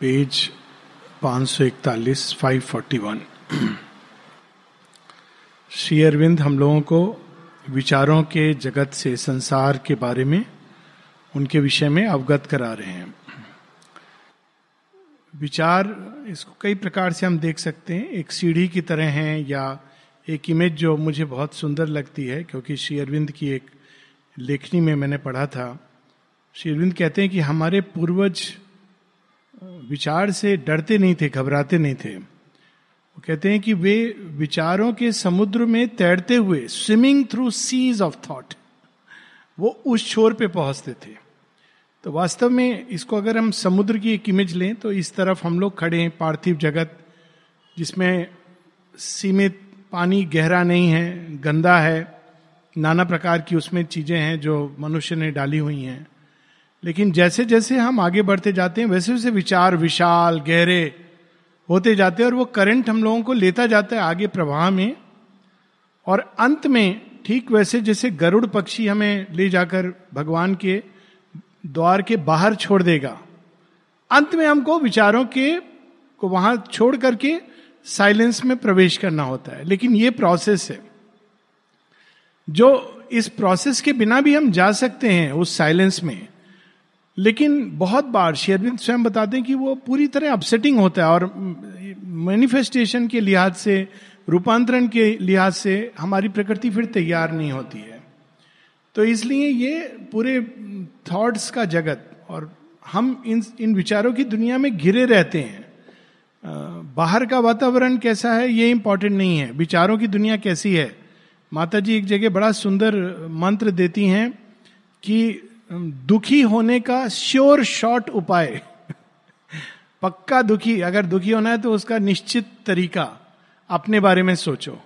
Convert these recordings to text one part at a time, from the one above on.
Page 541 541 Shri Arvind, हम लोगों को विचारों के जगत से, संसार के बारे में, उनके विषय में अवगत करा रहे हैं। विचार इसको कई प्रकार से हम देख सकते हैं। एक सीढ़ी की तरह हैं या एक इमेज जो मुझे बहुत सुंदर लगती है, क्योंकि श्री अरविंद की एक लेखनी में मैंने पढ़ा था। श्री अरविंद कहते हैं कि हमारे पूर्वज विचार से डरते नहीं थे, घबराते नहीं थे। वो कहते हैं कि वे विचारों के समुद्र में तैरते हुए swimming through seas of thought वो उस छोर पे पहुँचते थे। तो वास्तव में इसको अगर हम समुद्र की एक इमेज लें तो इस तरफ़ हम लोग खड़े हैं, पार्थिव जगत, जिसमें सीमित पानी गहरा नहीं है, गंदा है, नाना प्रकार की उसमें चीज़ें हैं जो मनुष्य ने डाली हुई हैं। लेकिन जैसे जैसे हम आगे बढ़ते जाते हैं, वैसे वैसे विचार विशाल, गहरे होते जाते हैं और वो करंट हम लोगों को लेता जाता है आगे प्रवाह में। और अंत में ठीक वैसे जैसे गरुड़ पक्षी हमें ले जाकर भगवान के द्वार के बाहर छोड़ देगा। अंत में हमको विचारों के, को वहाँ छोड़ करके साइलेंस में प्रवेश करना होता है। लेकिन ये प्रोसेस है। जो इस प्रोसेस के बिना भी हम जा सकते हैं उस साइलेंस में। लेकिन बहुत बार शेरविंद स्वयं बताते हैं कि वो पूरी तरह अपसेटिंग होता है और मैनिफेस्टेशन के लिहाज से, रूपांतरण के लिहाज से हमारी प्रकृति फिर तैयार नहीं होती है। तो इसलिए ये पूरे थॉट्स का जगत और हम इन इन विचारों की दुनिया में घिरे रहते हैं। बाहर का वातावरण कैसा है, ये इंपॉर्टेंट नहीं है। विचारों की दुनिया कैसी है? माता जी एक जगह बड़ा सुंदर मंत्र देती हैं कि दुखी होने का श्योर शॉर्ट उपाय। पक्का दुखी, अगर दुखी होना है तो उसका निश्चित तरीका, अपने बारे में सोचो।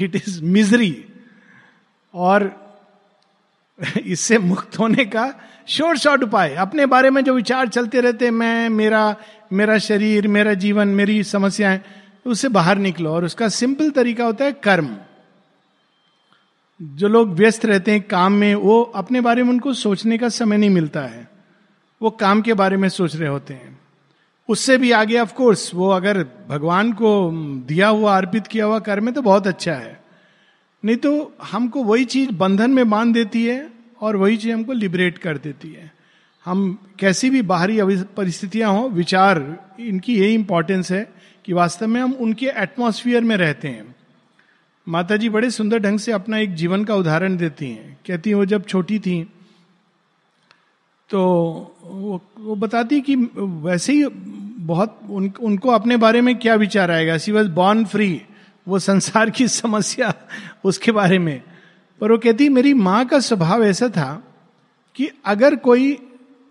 इट इज़ मिजरी और इससे मुक्त होने का शोर शॉर्ट उपाय, अपने बारे में जो विचार चलते रहते मैं, मेरा मेरा शरीर, मेरा जीवन, मेरी समस्याएँ, उससे बाहर निकलो। और उसका सिंपल तरीका होता है कर्म। जो लोग व्यस्त रहते हैं काम में, वो अपने बारे में उनको सोचने का समय नहीं मिलता है। वो काम के बारे में सोच रहे होते हैं। उससे भी आगे ऑफ़ कोर्स वो अगर भगवान को दिया हुआ, अर्पित किया हुआ कर्म है तो बहुत अच्छा है। नहीं तो हमको वही चीज़ बंधन में बाँध देती है और वही चीज़ हमको लिबरेट कर देती है। हम कैसी भी बाहरी परिस्थितियाँ हो, विचार, इनकी यही इंपॉर्टेंस है कि वास्तव में हम उनके एटमोसफियर में रहते हैं। माता जी बड़े सुंदर ढंग से अपना एक जीवन का उदाहरण देती हैं। कहती हैं वो जब छोटी थी तो वो, वो बताती कि वैसे ही बहुत उन, उनको अपने बारे में क्या विचार आएगा? सी वॉज़ बॉर्न फ्री वो संसार की समस्या उसके बारे में। पर वो कहती मेरी माँ का स्वभाव ऐसा था कि अगर कोई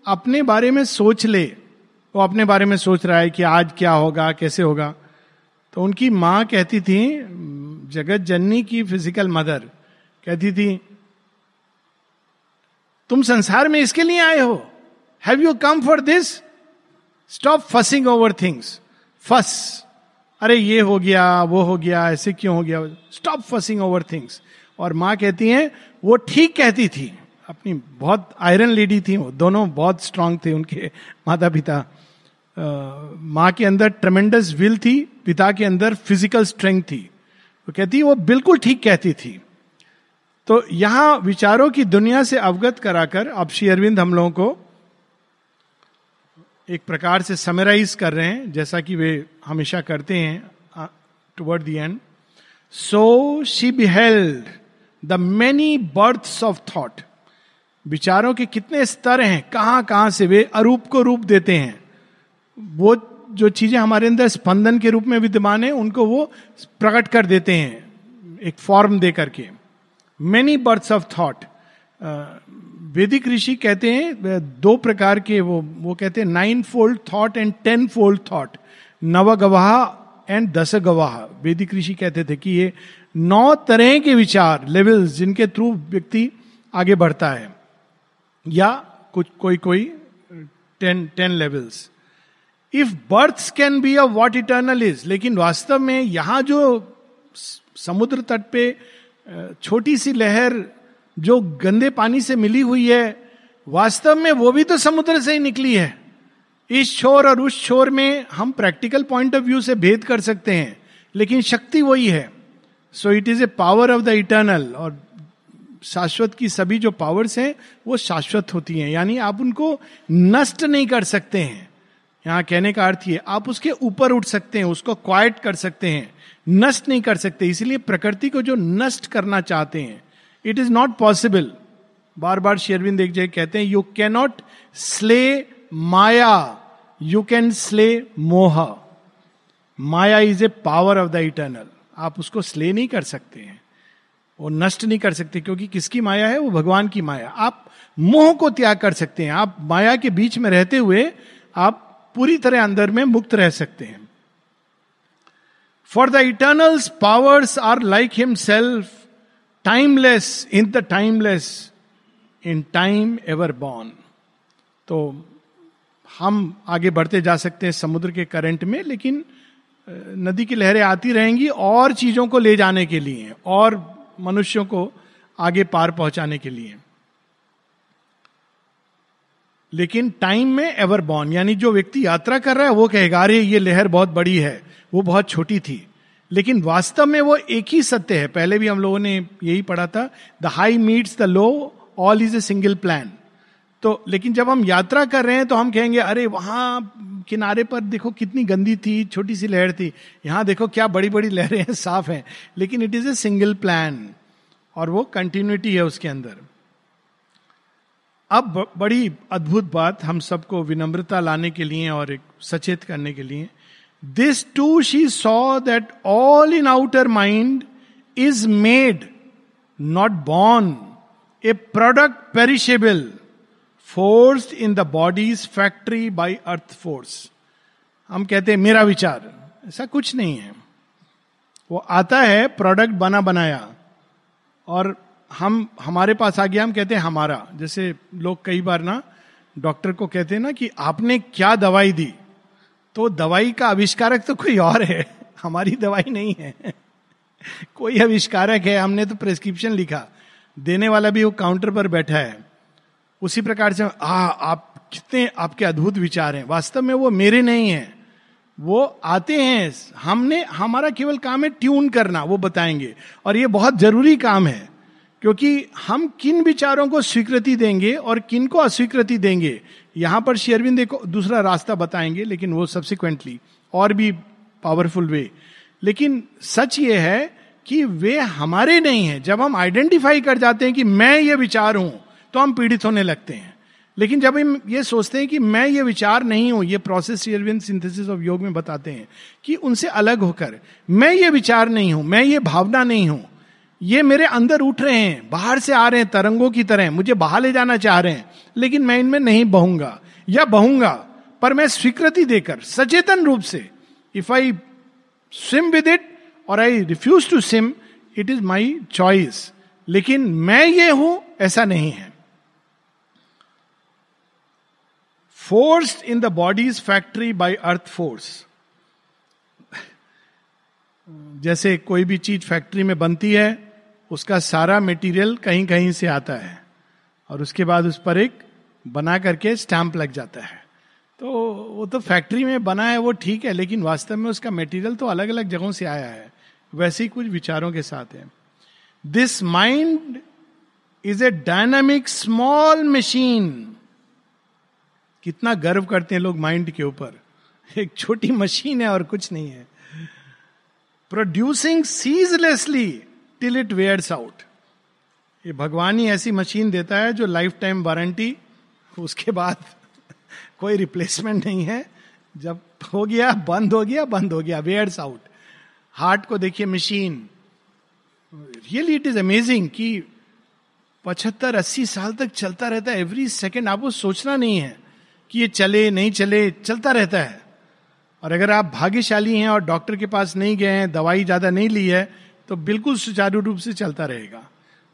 अपने बारे में सोच ले वो अपने बारे में सोच रहा है कि आज क्या होगा कैसे होगा तो उनकी माँ कहती थी, जगत जननी की फ़िज़िकल मदर कहती थी, तुम संसार में इसके लिए आए हो? Have you come for this stop fussing over things fuss अरे, ये हो गया, वो हो गया, ऐसे क्यों हो गया? स्टॉप फसिंग ओवर थिंग्स और माँ कहती हैं, वो ठीक कहती थी। अपनी बहुत आयरन लेडी थी वो। दोनों बहुत स्ट्रांग थे उनके माता पिता माँ के अंदर ट्रमेंडस विल थी, पिता के अंदर फ़िज़िकल स्ट्रेंथ थी। वो कहती, वो बिल्कुल ठीक कहती थी। तो यहाँ विचारों की दुनिया से अवगत कराकर अब श्री अरविंद हम लोगों को एक प्रकार से समराइज कर रहे हैं, जैसा कि वे हमेशा करते हैं toward the end so she beheld the many births of thought विचारों के कितने स्तर हैं कहाँ कहाँ से वे अरूप को रूप देते हैं। वो जो चीज़ें हमारे अंदर स्पंदन के रूप में विद्यमान है, उनको वो प्रकट कर देते हैं, एक फॉर्म दे करके। मेनी बर्थ्स ऑफ़ थॉट वैदिक ऋषि कहते हैं दो प्रकार के वो वो कहते हैं nine fold thought and ten fold thought नव गवाह एंड दस गवाह वैदिक ऋषि कहते थे कि ये नौ तरह के विचार लेवल्स जिनके थ्रू व्यक्ति आगे बढ़ता है। या कुछ, कोई कोई ten ten levels if birth can be a what eternal is लेकिन वास्तव में यहाँ जो समुद्र तट पे छोटी सी लहर जो गंदे पानी से मिली हुई है, वास्तव में वो भी तो समुद्र से ही निकली है। इस छोर और उस छोर में हम प्रैक्टिकल पॉइंट ऑफ़ व्यू से भेद कर सकते हैं, लेकिन शक्ति वही है। So it is a power of the eternal और शाश्वत की सभी जो पावर्स हैं, वो शाश्वत होती हैं, यानी आप उनको नष्ट नहीं कर सकते हैं। यहाँ कहने का अर्थ ये, आप उसके ऊपर उठ सकते हैं, उसको क्वाइट कर सकते हैं, नष्ट नहीं कर सकते, इसलिए प्रकृति को जो नष्ट करना चाहते हैं इट इज़ नॉट पॉसिबल बार बार शेरविंद एक जगह कहते हैं you cannot slay maya you can slay moh maya is a power of the eternal आप उसको स्ले नहीं कर सकते हैं, वो नष्ट नहीं कर सकते, क्योंकि किसकी माया है? वो भगवान की माया। आप मोह को त्याग कर सकते हैं। आप माया के बीच में रहते हुए आप पूरी तरह अंदर में मुक्त रह सकते हैं। For the eternals powers are like himself timeless in the timeless in time ever born तो हम आगे बढ़ते जा सकते हैं समुद्र के करंट में, लेकिन नदी की लहरें आती रहेंगी और चीज़ों को ले जाने के लिए, और मनुष्यों को आगे पार पहुँचाने के लिए। लेकिन टाइम में एवर बॉर्न यानी जो व्यक्ति यात्रा कर रहा है, वो कहेगा, अरे, ये लहर बहुत बड़ी है, वो बहुत छोटी थी। लेकिन वास्तव में वो एक ही सत्य है। पहले भी हम लोगों ने यही पढ़ा था the high meets the low all is a single plan तो लेकिन जब हम यात्रा कर रहे हैं तो हम कहेंगे, अरे, वहाँ किनारे पर देखो कितनी गंदी थी, छोटी सी लहर थी। यहाँ देखो क्या बड़ी बड़ी लहरें हैं, साफ़ हैं। लेकिन it is a single plan और वो कंटिन्यूटी है उसके अंदर। अब बड़ी अद्भुत बात हम सबको विनम्रता लाने के लिए और एक सचेत करने के लिए। This to she saw that all in outer mind is made not born a product perishable forced in the bodies factory by earth force हम कहते हैं, मेरा विचार। ऐसा कुछ नहीं है। वो आता है प्रोडक्ट बना बनाया और हम, हमारे पास आ गया, हम कहते हैं हमारा। जैसे लोग कई बार ना डॉक्टर को कहते हैं ना कि आपने क्या दवाई दी? तो दवाई का आविष्कारक तो कोई और है। हमारी दवाई नहीं है। कोई आविष्कारक है, हमने तो प्रेस्क्रिप्शन लिखा। देने वाला भी वो काउंटर पर बैठा है। उसी प्रकार से, आ, आप कितने आपके अद्भुत विचार हैं। वास्तव में वो मेरे नहीं है। वो आते हैं। हमने, हमारा केवल काम है ट्यून करना, वो बताएँगे। और ये बहुत ज़रूरी काम है। क्योंकि हम किन विचारों को स्वीकृति देंगे और किन को अस्वीकृति देंगे? यहाँ पर शेयरविंद एक दूसरा रास्ता बताएँगे, लेकिन वो सब्सिक्वेंटली और भी पावरफुल वे लेकिन सच ये है कि वे हमारे नहीं है। जब हम आइडेंटिफाई कर जाते हैं कि मैं ये विचार हूँ तो हम पीड़ित होने लगते हैं। लेकिन जब हम ये सोचते हैं कि मैं ये विचार नहीं हूँ, ये प्रोसेस शेयरविंद सिंथेसिस ऑफ़ योग में बताते हैं कि उनसे अलग होकर, मैं ये विचार नहीं हूँ, मैं ये भावना नहीं हूँ ये मेरे अंदर उठ रहे हैं, बाहर से आ रहे हैं, तरंगों की तरह मुझे बाहर ले जाना चाह रहे हैं, लेकिन मैं इनमें नहीं बहूँगा। या बहूँगा, पर मैं स्वीकृति देकर, सचेतन रूप से if I swim with it और I refuse to swim it is my choice लेकिन मैं ये हूँ, ऐसा नहीं है। Force in the bodies factory by earth force जैसे कोई भी चीज़ फैक्ट्री में बनती है उसका सारा मटेरियल कहीं कहीं से आता है और उसके बाद उस पर एक बना करके स्टैंप लग जाता है। तो वो तो फैक्ट्री में बना है, वो ठीक है, लेकिन वास्तव में उसका मटेरियल तो अलग अलग जगहों से आया है। वैसे ही कुछ विचारों के साथ है। This mind is a dynamic small machine कितना गर्व करते हैं लोग माइंड के ऊपर। एक छोटी मशीन है और कुछ नहीं है। Producing ceaselessly till it wears out ये भगवान ही ऐसी मशीन देता है जो लाइफ टाइम वारंटी उसके बाद कोई रिप्लेसमेंट नहीं है। जब हो गया, बंद हो गया, बंद हो गया वेयर्स आउट हार्ट को देखिए machine really it is amazing कि पचहत्तर, अस्सी साल तक चलता रहता है। एवरी सेकेंड आपको सोचना नहीं है कि ये चले, नहीं चले, चलता रहता है। और अगर आप भाग्यशाली हैं और डॉक्टर के पास नहीं गए हैं, दवाई ज़्यादा नहीं ली है तो बिल्कुल सुचारू रूप से चलता रहेगा।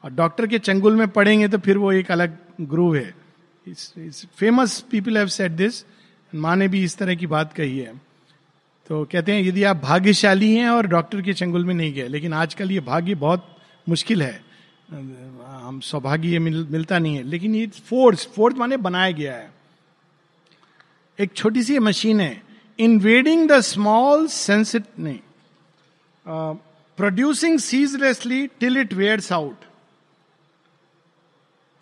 और डॉक्टर के चंगुल में पढ़ेंगे तो फिर वो एक अलग ग्रूव है। Famous people have said this माँ ने भी इस तरह की बात कही है। तो कहते हैं यदि आप भाग्यशाली हैं और डॉक्टर के चंगुल में नहीं गए लेकिन आजकल ये भाग्य बहुत मुश्किल है। हम सौभाग्य मिल, मिलता नहीं है। लेकिन ये फोर्स फोर्स माने बनाया गया है। एक छोटी सी मशीन है। इन्वेडिंग द स्मॉल सेंसिट नहीं। Producing ceaselessly till it wears out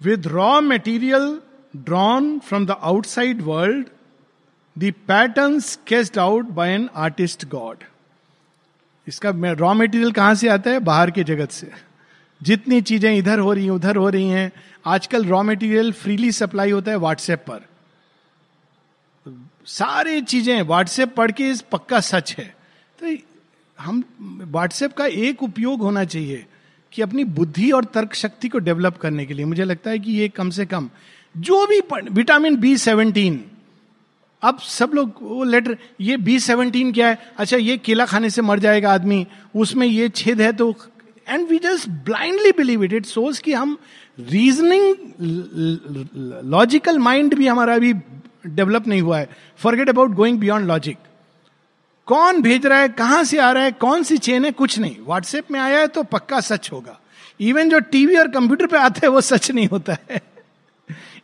with raw material drawn from the outside world, the pattern sketched out by an artist God. इसका रॉ मटेरियल कहाँ से आता है? बाहर के जगत से। जितनी चीज़ें इधर हो रही हैं उधर हो रही हैं आजकल रॉ मटेरियल फ्रीली सप्लाई होता है व्हाट्सएप पर। सारी चीज़ें व्हाट्सएप पढ़ के इस पक्का सच है। तो हम व्हाट्सएप का एक उपयोग होना चाहिए कि अपनी बुद्धि और तर्क शक्ति को डेवलप करने के लिए। मुझे लगता है कि ये कम से कम जो भी विटामिन बी सेवनटीन अब सब लोग वो लेटर ये बी सेवनटीन क्या है? अच्छा ये केला खाने से मर जाएगा आदमी, उसमें ये छेद है तो and we just blindly believe it it सोच कि हम रीजनिंग लॉजिकल माइंड भी हमारा अभी डेवलप नहीं हुआ है। Forget about going beyond logic कौन भेज रहा है, कहाँ से आ रहा है, कौन सी चेन है, कुछ नहीं। व्हाट्सएप में आया है तो पक्का सच होगा। इवन जो टीवी और कंप्यूटर पे आते हैं, वो सच नहीं होता है।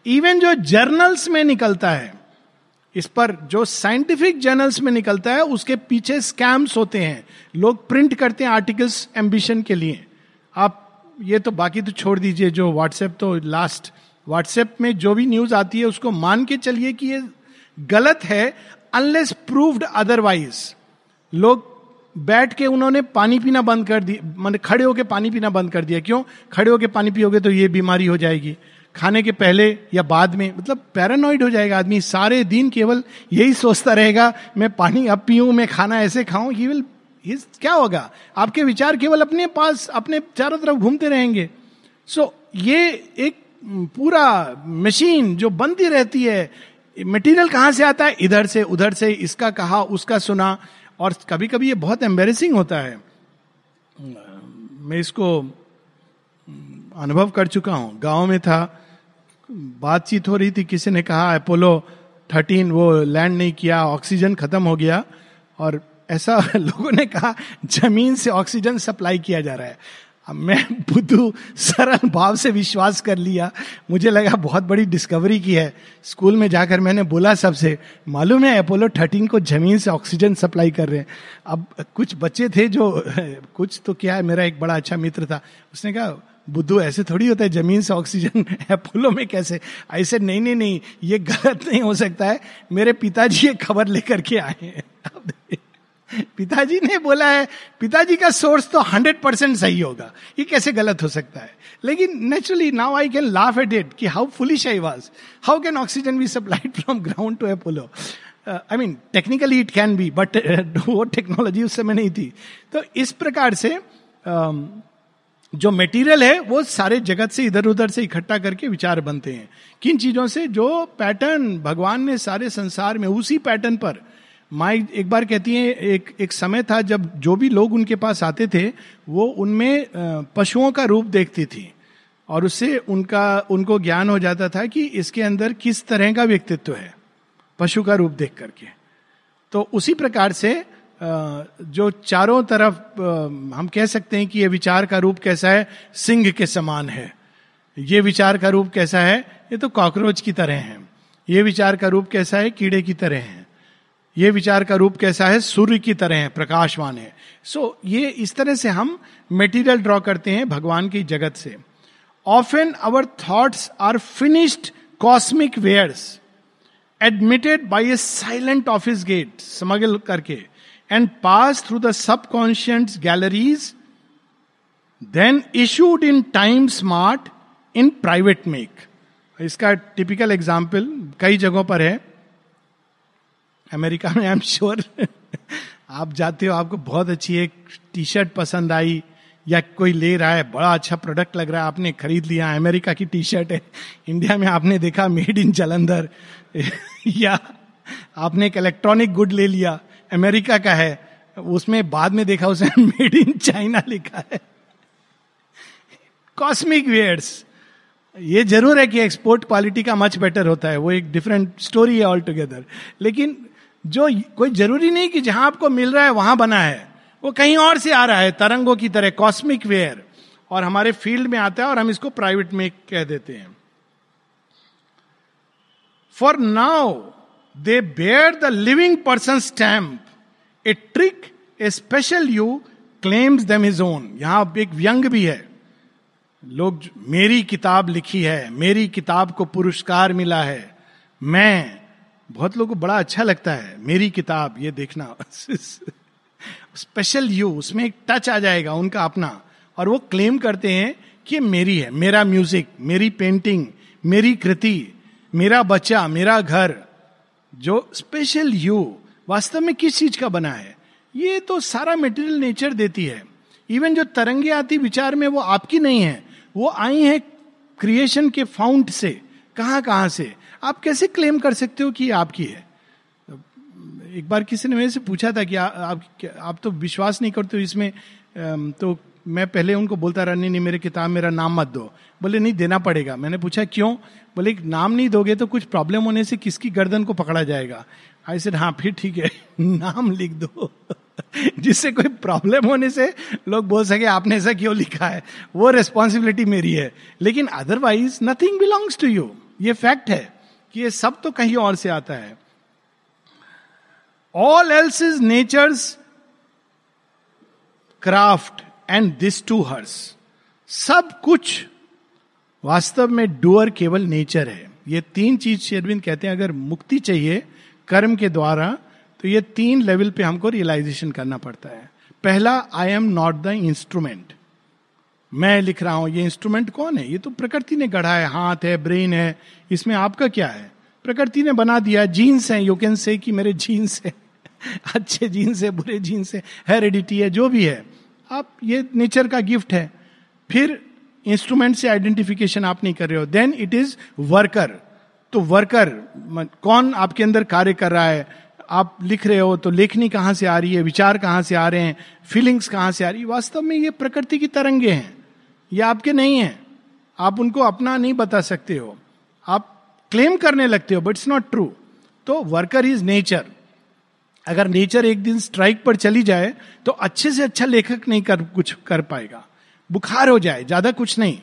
इवन जो जर्नल्स में निकलता है, इस पर जो साइंटिफिक जर्नल्स में निकलता है, उसके पीछे स्कैम्स होते हैं। लोग प्रिंट करते हैं आर्टिकल्स एम्बिशन के लिए। आप ये तो बाकी तो छोड़ दीजिए, जो व्हाट्सएप तो लास्ट व्हाट्सएप में जो भी न्यूज़ आती है, उसको मान के चलिए कि ये गलत है। अनलेस प्रूव्ड अदरवाइज़ लोग बैठ के उन्होंने पानी पीना बंद कर दिया मैंने खड़े होके पानी पीना बंद कर दिया। क्यों? खड़े होके पानी पियोगे तो ये बीमारी हो जाएगी। खाने के पहले या बाद में मतलब पैरानॉइड हो जाएगा आदमी। सारे दिन केवल यही सोचता रहेगा मैं पानी अब पीऊं मैं खाना ऐसे खाऊं ही विल क्या होगा? आपके विचार केवल अपने पास अपने चारों तरफ़ घूमते रहेंगे। सो so, ये एक पूरा मशीन जो बनती रहती है मटेरियल कहाँ से आता है? इधर से, उधर से, इसका कहा, उसका सुना। और कभी कभी ये बहुत एम्बेसिंग होता है। मैं इसको अनुभव कर चुका हूँ। गाँव में था, बातचीत हो रही थी, किसी ने कहा, अपोलो थर्टीन वो लैंड नहीं किया ऑक्सीजन खत्म हो गया। और ऐसा लोगों ने कहा, ज़मीन से ऑक्सीजन सप्लाई किया जा रहा है। मैं बुद्धू सरल भाव से विश्वास कर लिया। मुझे लगा बहुत बड़ी डिस्कवरी की है। स्कूल में जाकर मैंने बोला सबसे, मालूम है अपोलो थर्टीन को ज़मीन से ऑक्सीजन सप्लाई कर रहे हैं। अब कुछ बच्चे थे जो, कुछ तो क्या है, मेरा एक बड़ा अच्छा मित्र था। उसने कहा, बुद्धू, ऐसे थोड़ी होता है ज़मीन से ऑक्सीजन अपोलो में कैसे? ऐसे नहीं नहीं नहीं, ये गलत नहीं हो सकता है। मेरे पिताजी ये खबर लेकर के आए हैं। पिताजी ने बोला है पिताजी का सोर्स तो हंड्रेड परसेंट सही होगा। ये कैसे गलत हो सकता है? लेकिन naturally now I can laugh at it कि how foolish I was how can oxygen be supplied from ground to Apollo I mean technically it can be but वो टेक्नोलॉजी उस समय नहीं थी। तो इस प्रकार से um, जो मटेरियल है वो सारे जगत से इधर उधर से इकट्ठा करके विचार बनते हैं। किन चीज़ों से? जो पैटर्न भगवान ने सारे संसार में उसी पैटर्न पर माई एक बार कहती है, एक एक समय था जब जो भी लोग उनके पास आते थे, वो उनमें पशुओं का रूप देखती थी। और उससे उनका, उनको ज्ञान हो जाता था कि इसके अंदर किस तरह का व्यक्तित्व है, पशु का रूप देख करके। तो उसी प्रकार से जो चारों तरफ़ हम कह सकते हैं कि ये विचार का रूप कैसा है, सिंह के समान है। ये विचार का रूप कैसा है, ये तो कॉकरोच की तरह है। ये विचार का रूप कैसा है, कीड़े की तरह है। ये विचार का रूप कैसा है? सूर्य की तरह है प्रकाशवान है। सो so, ये इस तरह से हम मेटीरियल ड्रॉ करते हैं भगवान की जगत से। Of an our thoughts are finished cosmic wares admitted by a silent office gate smuggle करके and pass through the subconscient galleries then issued in time smart in private make इसका typical example कई जगहों पर है। America में I am sure आप जाते हो, आपको बहुत अच्छी एक टी शर्ट पसंद आई, या कोई ले रहा है, बड़ा अच्छा प्रोडक्ट लग रहा है, आपने खरीद लिया, अमेरिका की टी शर्ट है इंडिया में आपने देखा मेड इन जलंधर, या आपने एक इलेक्ट्रॉनिक गुड ले लिया, अमेरिका का है, उसमें बाद में देखा, उसे मेड इन चाइना लिखा है। कॉस्मिक वेयर्स ये ज़रूर है कि एक्सपोर्ट क्वालिटी का मच बेटर होता है, वो एक डिफरेंट स्टोरी है ऑल टुगेदर लेकिन जो कोई ज़रूरी नहीं कि जहाँ आपको मिल रहा है, वहाँ बना है। वो कहीं और से आ रहा है, तरंगों की तरह कॉस्मिक वेयर और हमारे फ़ील्ड में आता है और हम इसको प्राइवेट में कह देते हैं। For now they bear the living person stamp a trick a special you claims them is own यहाँ एक व्यंग भी है। लोग मेरी किताब लिखी है, मेरी किताब को पुरस्कार मिला है। मैं बहुत लोगों को बड़ा अच्छा लगता है, मेरी किताब, ये देखना। स्पेशल यू उसमें एक टच आ जाएगा, उनका अपना। और वो क्लेम करते हैं कि मेरी है, मेरा म्यूज़िक मेरी पेंटिंग मेरी कृति, मेरा बच्चा, मेरा घर, जो स्पेशल यू वास्तव में किस चीज़ का बना है। ये तो सारा मेटेरियल नेचर देती है। इवन जो तरंगे आती विचार में, वो आपकी नहीं है। वो आई है क्रिएशन के फाउंट से कहाँ कहाँ से। आप कैसे क्लेम कर सकते हो कि आपकी है? एक बार किसी ने मेरे से पूछा था कि आ, आप आप तो विश्वास नहीं करते हो इसमें तो मैं पहले उनको बोलता रहा नहीं नहीं मेरे किताब मेरा नाम मत दो। बोले नहीं देना पड़ेगा। मैंने पूछा क्यों? बोले नाम नहीं दोगे तो कुछ प्रॉब्लम होने से किसकी गर्दन को पकड़ा जाएगा? आई सेड हाँ फिर ठीक है नाम लिख दो। जिससे कोई प्रॉब्लम होने से लोग बोल सके आपने ऐसा क्यों लिखा है? वो रिस्पॉन्सिबिलिटी मेरी है। लेकिन otherwise nothing belongs to you ये फैक्ट है। कि ये सब तो कहीं और से आता है। All else is nature's craft and this to hers सब कुछ वास्तव में डुअर केवल नेचर है। ये तीन चीज़ शेरविंद कहते हैं, अगर मुक्ति चाहिए कर्म के द्वारा तो ये तीन लेवल पे हमको रियलाइजेशन करना पड़ता है। पहला I am not the instrument मैं लिख रहा हूँ, ये इंस्ट्रूमेंट कौन है? ये तो प्रकृति ने गढ़ा है, हाथ है ब्रेन है इसमें आपका क्या है? प्रकृति ने बना दिया जीन्स है यू कैन से कि मेरे जीन्स है। अच्छे जीन्स है, बुरे जीन्स है हेरिडिटी है, जो भी है। आप, ये नेचर का गिफ्ट है। फिर इंस्ट्रूमेंट से आइडेंटिफिकेशन आप नहीं कर रहे हो। देन इट इज़ वर्कर तो वर्कर कौन आपके अंदर कार्य कर रहा है? आप लिख रहे हो तो लेखनी कहाँ से आ रही है? विचार कहाँ से आ रहे हैं? फीलिंग्स कहाँ से आ रही है? वास्तव में ये प्रकृति की तरंगे हैं। ये आपके नहीं है। आप उनको अपना नहीं बता सकते हो। आप क्लेम करने लगते हो बट इट्स नॉट ट्रू तो वर्कर इज़ नेचर अगर नेचर एक दिन स्ट्राइक पर चली जाए तो अच्छे से अच्छा लेखक नहीं कर, कुछ कर पाएगा। बुखार हो जाए, ज़्यादा कुछ नहीं।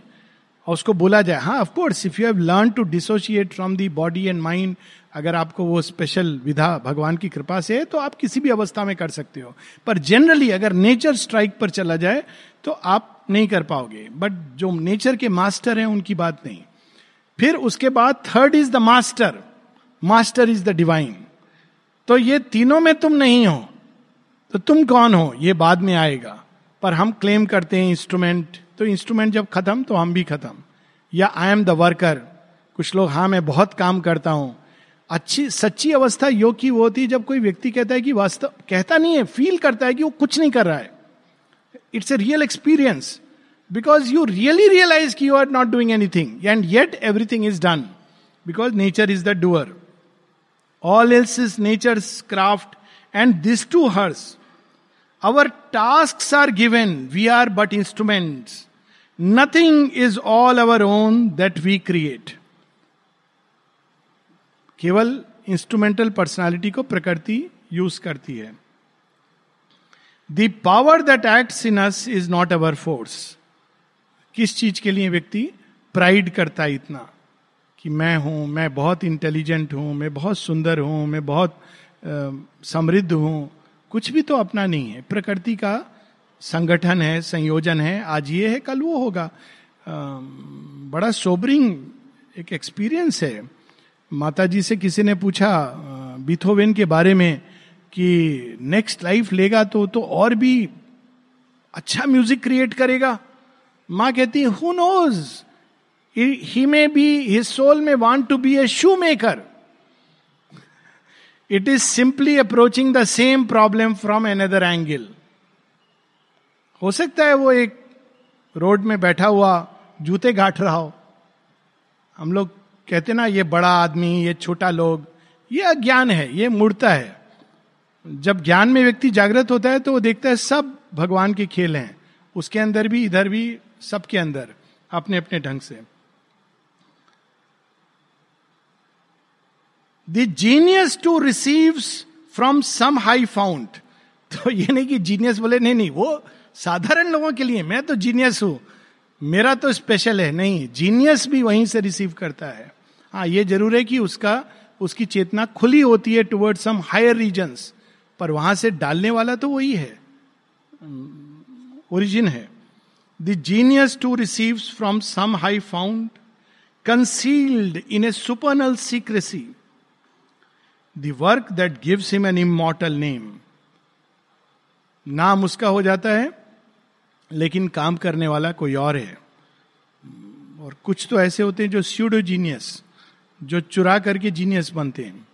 और उसको बोला जाए हाँ of course if you have learn to dissociate from the body and mind अगर आपको वो स्पेशल विधा भगवान की कृपा से है तो आप किसी भी अवस्था में कर सकते हो। पर जनरली अगर नेचर स्ट्राइक पर चला जाए तो आप नहीं कर पाओगे। बट जो नेचर के मास्टर हैं, उनकी बात नहीं। फिर उसके बाद third is the master master is the divine तो ये तीनों में तुम नहीं हो तो तुम कौन हो? ये बाद में आएगा। पर हम क्लेम करते हैं इंस्ट्रूमेंट तो इंस्ट्रूमेंट जब खत्म तो हम भी खत्म। या आई एम द वर्कर कुछ लोग हाँ मैं बहुत काम करता हूँ। अच्छी, सच्ची अवस्था योग की वो होती है जब कोई व्यक्ति कहता है कि वास्तव, कहता नहीं है फील करता है कि वो कुछ नहीं कर रहा है। It's a real experience because you really realize की you are not doing anything and yet everything is done because nature is the doer all else is nature craft and this tool hers Our tasks are given, we are but instruments. Nothing is all our own that we create. केवल instrumental personality को प्रकृति use करती है the power that acts in us is not our force किस चीज़ के लिए व्यक्ति प्राइड करता है इतना? कि मैं हूँ, मैं बहुत इंटेलिजेंट हूँ, मैं बहुत सुंदर हूँ, मैं बहुत समृद्ध हूँ। कुछ भी तो अपना नहीं है। प्रकृति का संगठन है, संयोजन है। आज ये है, कल वो होगा। बड़ा सोबरिंग एक एक्सपीरियंस है। माता जी से किसी ने पूछा बिथोवेन के बारे में कि नेक्स्ट लाइफ लेगा तो तो और भी अच्छा म्यूज़िक क्रिएट करेगा। माँ कहती who knows he may be his soul में want to be a shoe maker it is simply approaching the same problem from another angle हो सकता है वो एक रोड में बैठा हुआ, जूते गाठ रहा हो। हम लोग कहते ना, ये बड़ा आदमी, ये छोटा लोग, ये अज्ञान है, ये मूर्ता है। जब ज्ञान में व्यक्ति जागृत होता है तो वो देखता है सब भगवान के खेल हैं। उसके अंदर भी, इधर भी सबके अंदर, अपने अपने ढंग से। The genius to receive from some high fount तो ये नहीं कि जीनियस बोले, नहीं नहीं, वो साधारण लोगों के लिए, मैं तो जीनियस हूँ। मेरा तो स्पेशल है, नहीं जीनियस भी वहीं से रिसीव करता है। हाँ ये ज़रूर है कि उसका, उसकी चेतना खुली होती है टुवर्ड सम हायर रीजन्स पर वहाँ से डालने वाला तो वही है। ओरिजिन है। The genius to receive from some high fount concealed in a supernal secrecy the work that gives him an immortal name नाम उसका हो जाता है, लेकिन काम करने वाला कोई और है। और कुछ तो ऐसे होते हैं जो स्यूडो जीनियस जो चुरा करके जीनियस बनते हैं।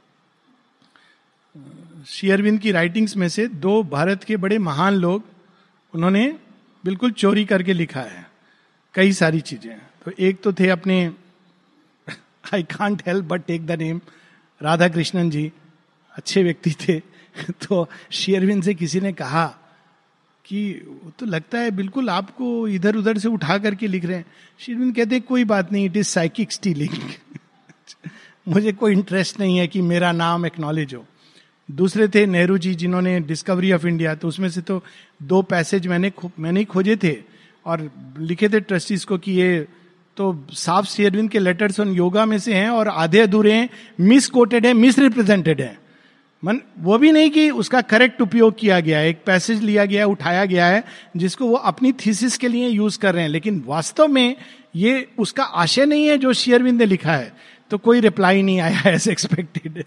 शेयरविंद की राइटिंग्स में से दो भारत के बड़े महान लोग, उन्होंने बिल्कुल चोरी करके लिखा है। कई सारी चीज़ें। तो एक तो थे अपने I can't help but take the name Radha Krishnan ji. अच्छे व्यक्ति थे। तो शेयरविंद से किसी ने कहा कि तो लगता है बिल्कुल आपको इधर उधर से उठा करके लिख रहे हैं। शेरविंद कहते हैं, कोई बात नहीं इट इज़ साइकिक स्टीलिंग मुझे कोई इंटरेस्ट नहीं है कि मेरा नाम एक्नॉलेज हो। दूसरे थे नेहरू जी, जिन्होंने डिस्कवरी ऑफ़ इंडिया तो उसमें से तो दो पैसेज मैंने मैंने ही खोजे थे और लिखे थे ट्रस्टीज को कि ये तो साफ़ शेयरविंद के लेटर्स ऑन योगा में से हैं और आधे अधूरे हैं मिस कोटेड है मिस रिप्रेजेंटेड है। मन, वो भी नहीं कि उसका करेक्ट उपयोग किया गया है, एक पैसेज लिया गया है उठाया गया है, जिसको वो अपनी थीसिस के लिए यूज़ कर रहे हैं। लेकिन वास्तव में ये उसका आशय नहीं है जो शेयरविंद ने लिखा है। तो कोई रिप्लाई नहीं आया as expected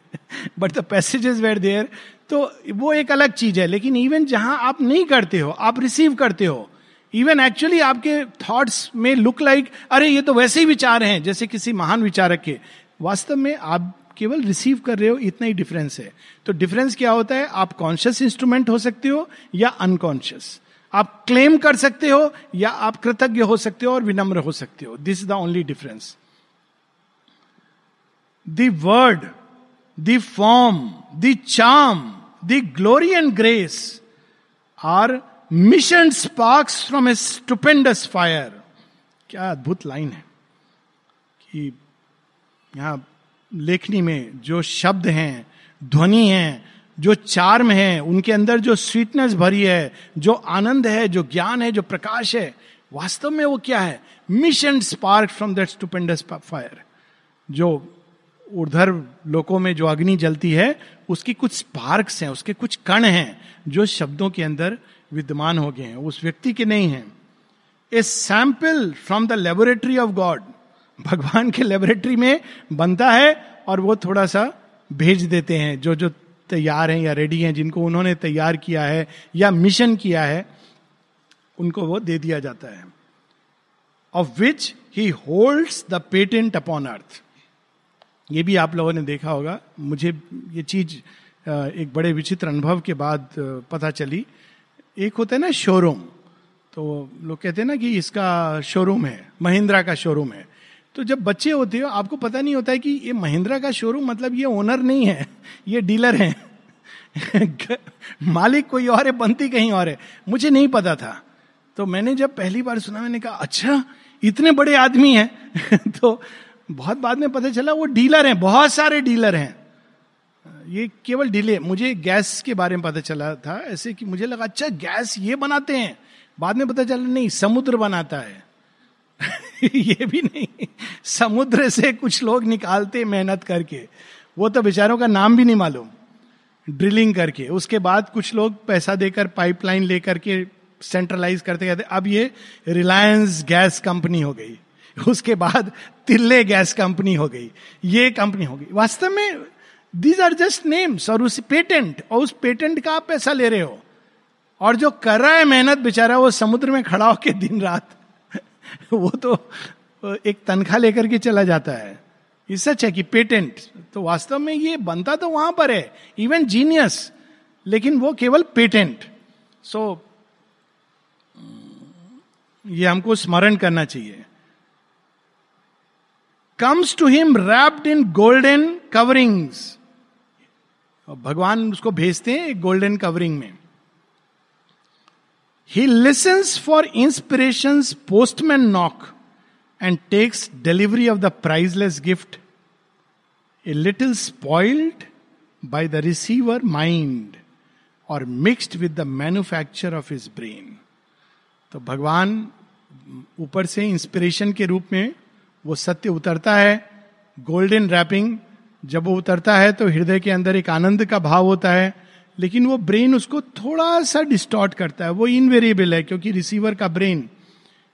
but the passages were there तो वो एक अलग चीज़ है, लेकिन इवन जहाँ आप नहीं करते हो, आप रिसीव करते हो इवन एक्चुअली आपके थॉट्स में लुक लाइक अरे ये तो वैसे ही विचार हैं, जैसे किसी महान विचारक के। वास्तव में आप केवल रिसीव कर रहे हो, इतना ही डिफरेंस है। तो डिफरेंस क्या होता है? आप कॉन्शियस इंस्ट्रूमेंट हो सकते हो या अनकॉन्शियस आप क्लेम कर सकते हो या आप कृतज्ञ हो सकते हो और विनम्र हो सकते हो। This is the only difference the word, the the charm, the glory and grace are mission sparks from a stupendous fire. क्या अद्भुत लाइन है कि यहाँ लेखनी में जो शब्द हैं ध्वनि है जो चार्म है उनके अंदर जो स्वीटनेस भरी है जो आनंद है जो ज्ञान है जो प्रकाश है वास्तव में वो क्या है mission spark from that stupendous fire जो ऊर्धर लोकों में जो अग्नि जलती है, उसकी कुछ स्पार्क्स हैं, उसके कुछ कण हैं, जो शब्दों के अंदर विद्यमान हो गए हैं उस व्यक्ति के नहीं है। A sample from the laboratory of God भगवान के लेबोरेटरी में बनता है और वो थोड़ा सा भेज देते हैं, जो जो तैयार हैं या रेडी हैं, जिनको उन्होंने तैयार किया है या मिशन किया है, उनको वो दे दिया जाता है। Of which he holds the patent upon earth ये भी आप लोगों ने देखा होगा। मुझे ये चीज़ एक बड़े विचित्र अनुभव के बाद पता चली। एक होता है ना शोरूम तो लोग कहते हैं ना कि इसका शोरूम है, महिंद्रा का शोरूम है। तो जब बच्चे होते हो, आपको पता नहीं होता है कि ये महिंद्रा का शोरूम मतलब ये ओनर नहीं है, ये डीलर है। मालिक कोई और है, बनती कहीं और है। मुझे नहीं पता था। तो मैंने जब पहली बार सुना, मैंने कहा अच्छा इतने बड़े आदमी हैं। तो बहुत बाद में पता चला, वो डीलर हैं, बहुत सारे डीलर हैं। ये केवल डिले, मुझे गैस के बारे में पता चला था, ऐसे कि मुझे लगा अच्छा गैस ये बनाते हैं। बाद में पता चला, नहीं, समुद्र बनाता है। ये भी नहीं, समुद्र से कुछ लोग निकालते मेहनत करके। वो तो बेचारों का नाम भी नहीं मालूम, ड्रिलिंग करके। उसके बाद कुछ लोग पैसा देकर, पाइपलाइन लेकर के सेंट्रलाइज करते कहते अब ये रिलायंस गैस कंपनी हो गई। उसके बाद तिल्ले गैस कंपनी हो गई ये कंपनी हो गई। वास्तव में दीज आर जस्ट नेम्स और उस पेटेंट और उस पेटेंट का आप पैसा ले रहे हो। और जो कर रहा है मेहनत बेचारा वो समुद्र में खड़ा होकर दिन रात वो तो एक तनख्वाह लेकर के चला जाता है। ये सच है कि पेटेंट तो वास्तव में ये बनता तो वहाँ पर है इवन जीनियस लेकिन वो केवल पेटेंट। सो so, ये हमको स्मरण करना चाहिए। Comes to him wrapped in golden coverings भगवान उसको भेजते हैं गोल्डन कवरिंग में। He listens for inspiration postman knock and takes delivery of the priceless gift a little spoiled by the receiver mind और mixed with the manufacture of his brain तो भगवान ऊपर से इंस्पिरेशन के रूप में वो सत्य उतरता है गोल्डन रैपिंग जब वो उतरता है तो हृदय के अंदर एक आनंद का भाव होता है, लेकिन वो ब्रेन उसको थोड़ा सा डिस्टॉर्ट करता है, वो इनवेरिएबल है, क्योंकि रिसीवर का ब्रेन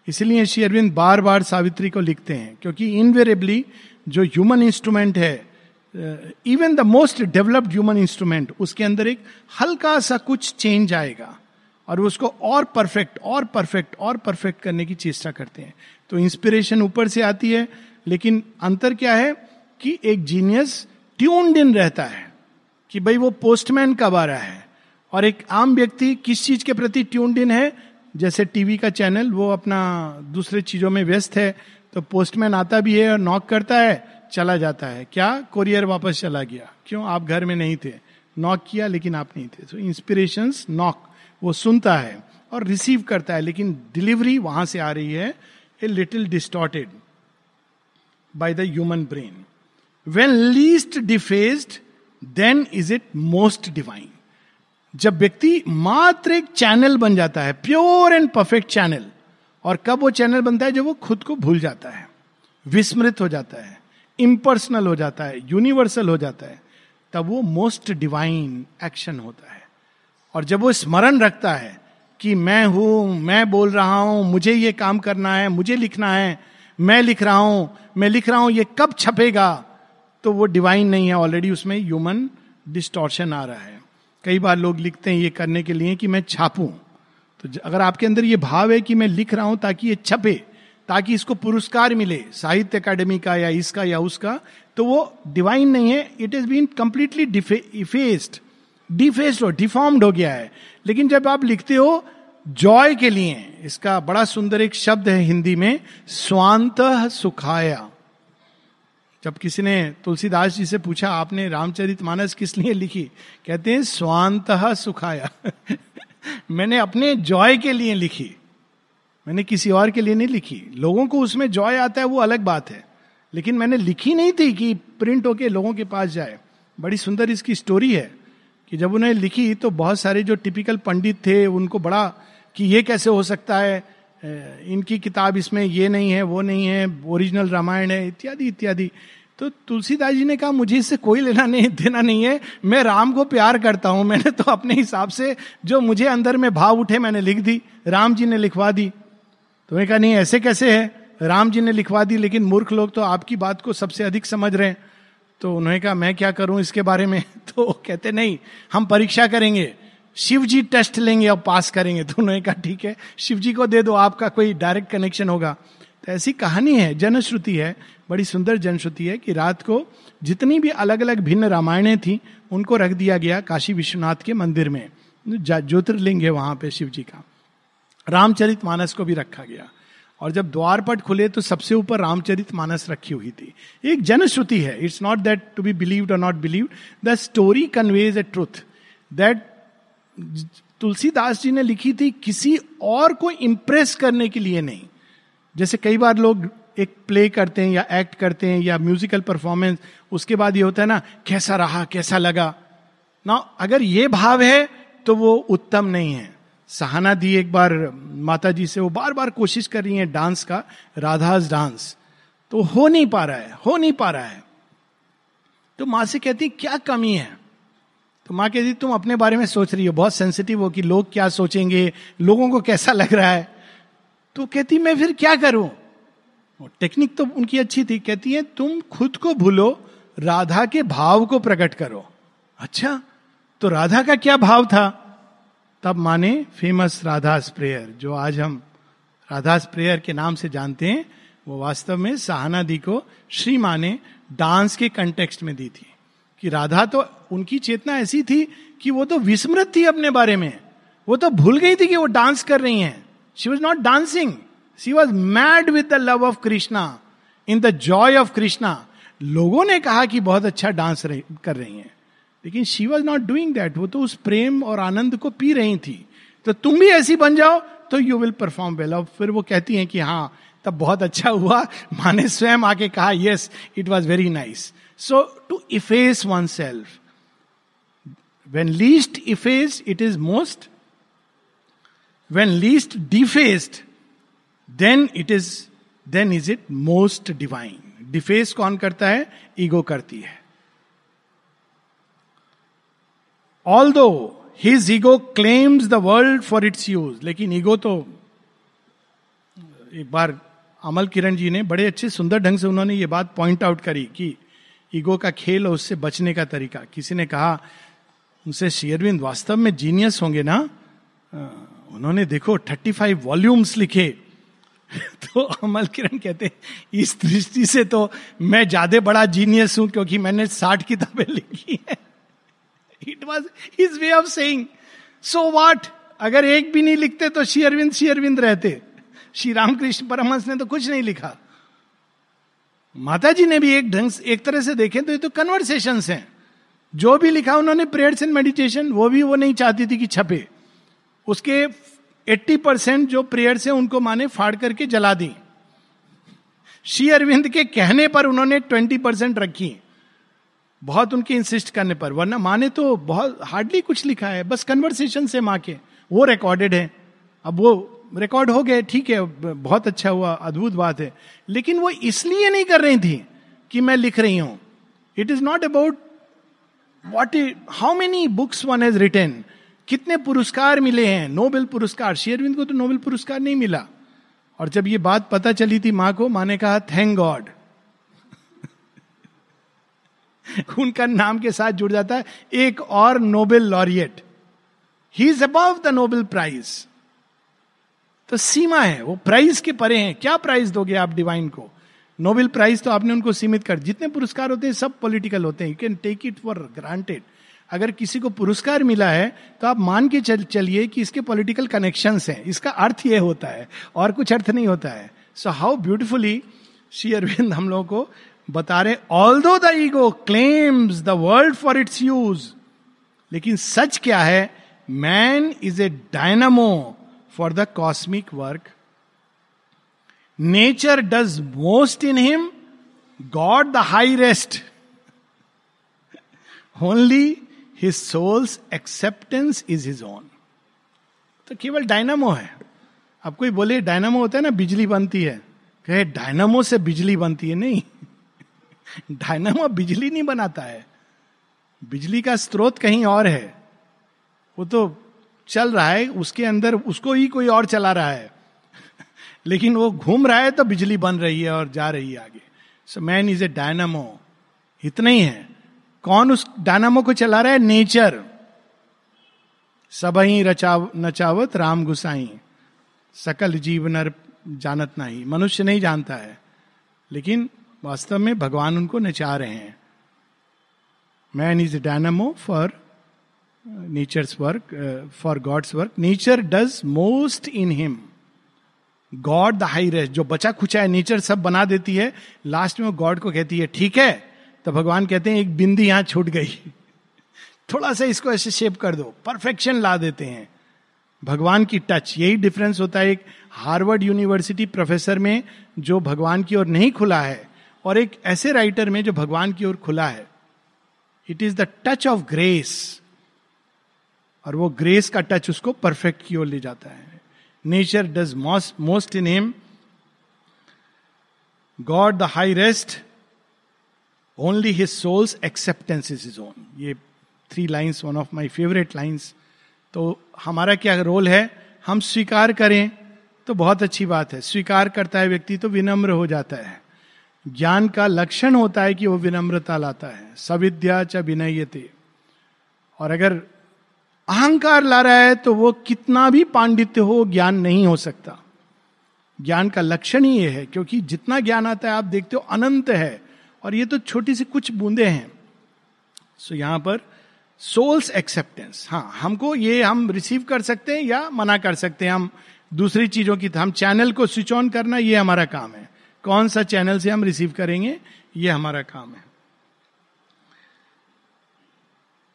इसलिए श्री अरविंद बार बार सावित्री को लिखते हैं, क्योंकि इनवेरेबली जो ह्यूमन इंस्ट्रूमेंट है even the most developed human instrument उसके अंदर एक हल्का सा कुछ चेंज आएगा। और उसको और परफेक्ट और परफेक्ट और परफेक्ट करने की चेष्टा करते हैं। तो इंस्पिरेशन ऊपर से आती है, लेकिन अंतर क्या है कि एक जीनियस ट्यून्ड इन रहता है कि भाई वो पोस्टमैन कब आ रहा है। और एक आम व्यक्ति किस चीज़ के प्रति ट्यून्ड इन है? जैसे टीवी का चैनल वो अपना दूसरे चीज़ों में व्यस्त है तो पोस्टमैन आता भी है और नॉक करता है, चला जाता है। क्या? कोरियर वापस चला गया। क्यों? आप घर में नहीं थे। नॉक किया, लेकिन आप नहीं थे। सो इंस्पिरेशन नॉक वो सुनता है और रिसीव करता है, लेकिन डिलीवरी वहाँ से आ रही है a little distorted by the human brain when least defaced then is it most divine जब व्यक्ति मात्र एक चैनल बन जाता है प्योर एंड परफेक्ट चैनल और कब वो चैनल बनता है? जब वो खुद को भूल जाता है, विस्मृत हो जाता है इम्पर्सनल हो जाता है यूनिवर्सल हो जाता है, तब वो मोस्ट डिवाइन एक्शन होता है। और जब वो स्मरण रखता है कि मैं हूँ, मैं बोल रहा हूँ, मुझे ये काम करना है, मुझे लिखना है, मैं लिख रहा हूँ, मैं लिख रहा हूँ, ये कब छपेगा? तो वो डिवाइन नहीं है ऑलरेडी उसमें ह्यूमन डिस्टॉर्शन आ रहा है। कई बार लोग लिखते हैं ये करने के लिए कि मैं छापूं। तो अगर आपके अंदर ये भाव है कि मैं लिख रहा हूँ ताकि ये छपे, ताकि इसको पुरस्कार मिले, साहित्य अकादमी का या इसका या उसका तो वो डिवाइन नहीं है it is been completely effaced defaced हो, डिफॉर्म्ड हो गया है। लेकिन जब आप लिखते हो, जॉय के लिए, इसका बड़ा सुंदर एक शब्द है हिंदी में, स्वांत सुखाया। जब किसी ने तुलसीदास जी से पूछा, आपने रामचरित मानस किस लिए लिखी? कहते हैं, स्वांत सुखाया। मैंने अपने जॉय के लिए लिखी। मैंने किसी और के लिए नहीं लिखी। लोगों को उसमें जॉय आता है, वो अलग बात है। लेकिन मैंने लिखी नहीं थी कि प्रिंट होके लोगों के पास जाए। बड़ी सुंदर इसकी स्टोरी है। कि जब उन्हें लिखी तो बहुत सारे जो टिपिकल पंडित थे, उनको बड़ा कि ये कैसे हो सकता है? इनकी किताब इसमें ये नहीं है, वो नहीं है ओरिजिनल रामायण है, इत्यादि इत्यादि। तो तुलसीदास जी ने कहा, मुझे इससे कोई लेना नहीं, देना नहीं है। मैं राम को प्यार करता हूँ। मैंने तो अपने हिसाब से जो मुझे अंदर में भाव उठे, मैंने लिख दी। राम जी ने लिखवा दी। तो मैंने कहा, नहीं, ऐसे कैसे है? राम जी ने लिखवा दी, लेकिन मूर्ख लोग तो आपकी बात को सबसे अधिक समझ रहे हैं। तो उन्होंने कहा, मैं क्या करूँ इसके बारे में? तो कहते, नहीं, हम परीक्षा करेंगे शिव जी टेस्ट लेंगे और पास करेंगे। तो उन्होंने कहा, ठीक है शिव जी को दे दो, आपका कोई डायरेक्ट कनेक्शन होगा। तो ऐसी कहानी है, जनश्रुति है, बड़ी सुंदर जनश्रुति है कि रात को जितनी भी अलग अलग भिन्न रामायणें थी, उनको रख दिया गया काशी विश्वनाथ के मंदिर में। ज्योतिर्लिंग है वहाँ पे शिव जी का। रामचरित मानस को भी रखा गया। और जब द्वारपट खुले तो सबसे ऊपर रामचरित मानस रखी हुई थी। एक जनश्रुति है। It's not that to be believed और not believed the story conveys a truth that Tulsidas ji ने लिखी थी किसी और को इम्प्रेस करने के लिए नहीं। जैसे कई बार लोग एक प्ले करते हैं या एक्ट करते हैं या म्यूजिकल परफॉर्मेंस उसके बाद ये होता है ना, कैसा रहा? कैसा लगा? ना अगर ये भाव है तो वो उत्तम नहीं है। सहाना दी एक बार माता जी से, वो बार बार कोशिश कर रही है डांस का, राधाज डांस। तो हो नहीं पा रहा है, हो नहीं पा रहा है। तो माँ से कहती, क्या कमी है? तो माँ कहती, तुम अपने बारे में सोच रही हो, बहुत सेंसिटिव हो कि लोग क्या सोचेंगे, लोगों को कैसा लग रहा है? तो कहती, मैं फिर क्या करूँ? टेक्निक तो उनकी अच्छी थी, कहती है, तुम खुद को भूलो, राधा के भाव को प्रकट करो। अच्छा तो राधा का क्या भाव था? तब माने फ़ेमस राधास प्रेयर, जो आज हम राधास प्रेयर के नाम से जानते हैं, वो वास्तव में सहाना दी को श्री माने डांस के कंटेक्स्ट में दी थी। कि राधा तो उनकी चेतना ऐसी थी कि वो तो विस्मृत थी अपने बारे में। वो तो भूल गई थी कि वो डांस कर रही हैं। She was not dancing she was mad with the love of Krishna in the joy of Krishna लोगों ने कहा कि बहुत अच्छा डांस कर रही हैं। लेकिन she was not doing that वो तो उस प्रेम और आनंद को पी रही थी। तो तुम भी ऐसी बन जाओ तो यू विल परफॉर्म वेल और फिर वो कहती हैं कि हाँ तब बहुत अच्छा हुआ। माने स्वयं आके कहा yes it was very nice so to efface oneself when least efface it is most when least defaced then it is then is it most divine deface कौन करता है? ईगो करती है। Although his ego claims the world for its use लेकिन ego तो एक बार अमल किरण जी ने बड़े अच्छे सुंदर ढंग से उन्होंने ये बात पॉइंट आउट करी कि ईगो का खेल और उससे बचने का तरीका। किसी ने कहा, उनसे शेयरविंद वास्तव में जीनियस होंगे ना? उन्होंने देखो थर्टी फाइव वॉल्यूम्स लिखे। तो अमल किरण कहते इस दृष्टि से तो मैं ज़्यादा बड़ा जीनियस हूँ, क्योंकि मैंने साठ किताबें लिखी है। It was his way of saying so what अगर एक भी नहीं लिखते तो श्री अरविंद श्री अरविंद रहते. श्री रामकृष्ण परमहंस ने तो कुछ नहीं लिखा। माता जी ने भी एक ढंग से, एक तरह से देखें तो ये तो कन्वर्सेशन हैं। जो भी लिखा उन्होंने प्रेयर्स एंड मेडिटेशन वो भी वो नहीं चाहती थी कि छपे। उसके 80 परसेंट जो प्रेयर्स हैं, उनको माने फाड़ करके जला दी। श्री अरविंद के कहने पर उन्होंने 20 परसेंट रखी। बहुत उनके इंसिस्ट करने पर। वरना माने तो बहुत हार्डली कुछ लिखा है, बस कन्वर्सेशन से माँ के। वो रिकॉर्डेड है। अब वो रिकॉर्ड हो गए, ठीक है बहुत अच्छा हुआ, अद्भुत बात है। लेकिन वो इसलिए नहीं कर रही थी कि मैं लिख रही हूँ। It is not about what is how many books one has written कितने पुरस्कार मिले हैं नोबेल पुरस्कार। शेयरविंद को तो नोबेल पुरस्कार नहीं मिला। और जब ये बात पता चली थी माँ को, माँ ने कहा थैंक गॉड उनका नाम के साथ जुड़ जाता है। एक और Nobel laureate he is above the Nobel prize तो सीमा है, वो प्राइज के परे हैं। क्या प्राइज दोगे आप डिवाइन को? नोबेल प्राइज तो आपने उनको सीमित कर। जितने पुरस्कार होते हैं, सब पॉलिटिकल होते हैं। You can take it for granted अगर किसी को पुरस्कार मिला है तो आप मान के चल, चलिए कि इसके पॉलिटिकल कनेक्शन हैं। इसका अर्थ यह होता है, और कुछ अर्थ नहीं होता है। So how beautifully Shri Aurobindo हम लोगों को बता रहे although the ego claims the world for its use लेकिन सच क्या है man is a dynamo for the cosmic work nature does most in him God the high rest only his soul's acceptance is his own तो केवल dynamo है। अब कोई बोले डायनामो होता है ना, बिजली बनती है। कहे डायनामो से बिजली बनती है, नहीं। डायनामो बिजली नहीं बनाता है। बिजली का स्रोत कहीं और है। वो तो चल रहा है, उसके अंदर उसको ही कोई और चला रहा है। लेकिन वो घूम रहा है तो बिजली बन रही है और जा रही है आगे। So man is a dynamo इतना ही है। कौन उस डायनामो को चला रहा है? नेचर सब ही रचाव, नचावत राम गुसाई। सकल जीव नर जानत नहीं। मनुष्य नहीं जानता है। लेकिन वास्तव में भगवान उनको नचा रहे हैं। Man is dynamo for nature's work for God's work nature does most in him God the high rest जो बचा खुचा है नेचर सब बना देती है। लास्ट में वो गॉड को कहती है, ठीक है। तो भगवान कहते हैं, एक बिंदी यहाँ छूट गई। थोड़ा सा इसको ऐसे शेप कर दो। परफेक्शन ला देते हैं। भगवान की टच यही डिफरेंस होता है एक हार्वर्ड यूनिवर्सिटी प्रोफेसर में, जो भगवान की ओर नहीं खुला है। और एक ऐसे राइटर में जो भगवान की ओर खुला है। It is the touch of grace और वो ग्रेस का टच उसको परफेक्ट की ओर ले जाता है। Nature does most most in him God the high rest only his soul's acceptance is is own ये three lines one of my favourite lines तो हमारा क्या रोल है? हम स्वीकार करें तो बहुत अच्छी बात है। स्वीकार करता है व्यक्ति तो विनम्र हो जाता है। ज्ञान का लक्षण होता है कि वो विनम्रता लाता है। सविद्या च विनयते। और अगर अहंकार ला रहा है तो वो कितना भी पांडित्य हो ज्ञान नहीं हो सकता। ज्ञान का लक्षण ही ये है क्योंकि जितना ज्ञान आता है आप देखते हो अनंत है। और ये तो छोटी सी कुछ बूंदे हैं। सो so, यहाँ पर सोल्स एक्सेप्टेंस हाँ हमको ये हम रिसीव कर सकते हैं या मना कर सकते हैं। हम दूसरी चीज़ों की हम चैनल को स्विच ऑन करना ये हमारा काम है। कौन सा चैनल से हम रिसीव करेंगे, ये हमारा काम है।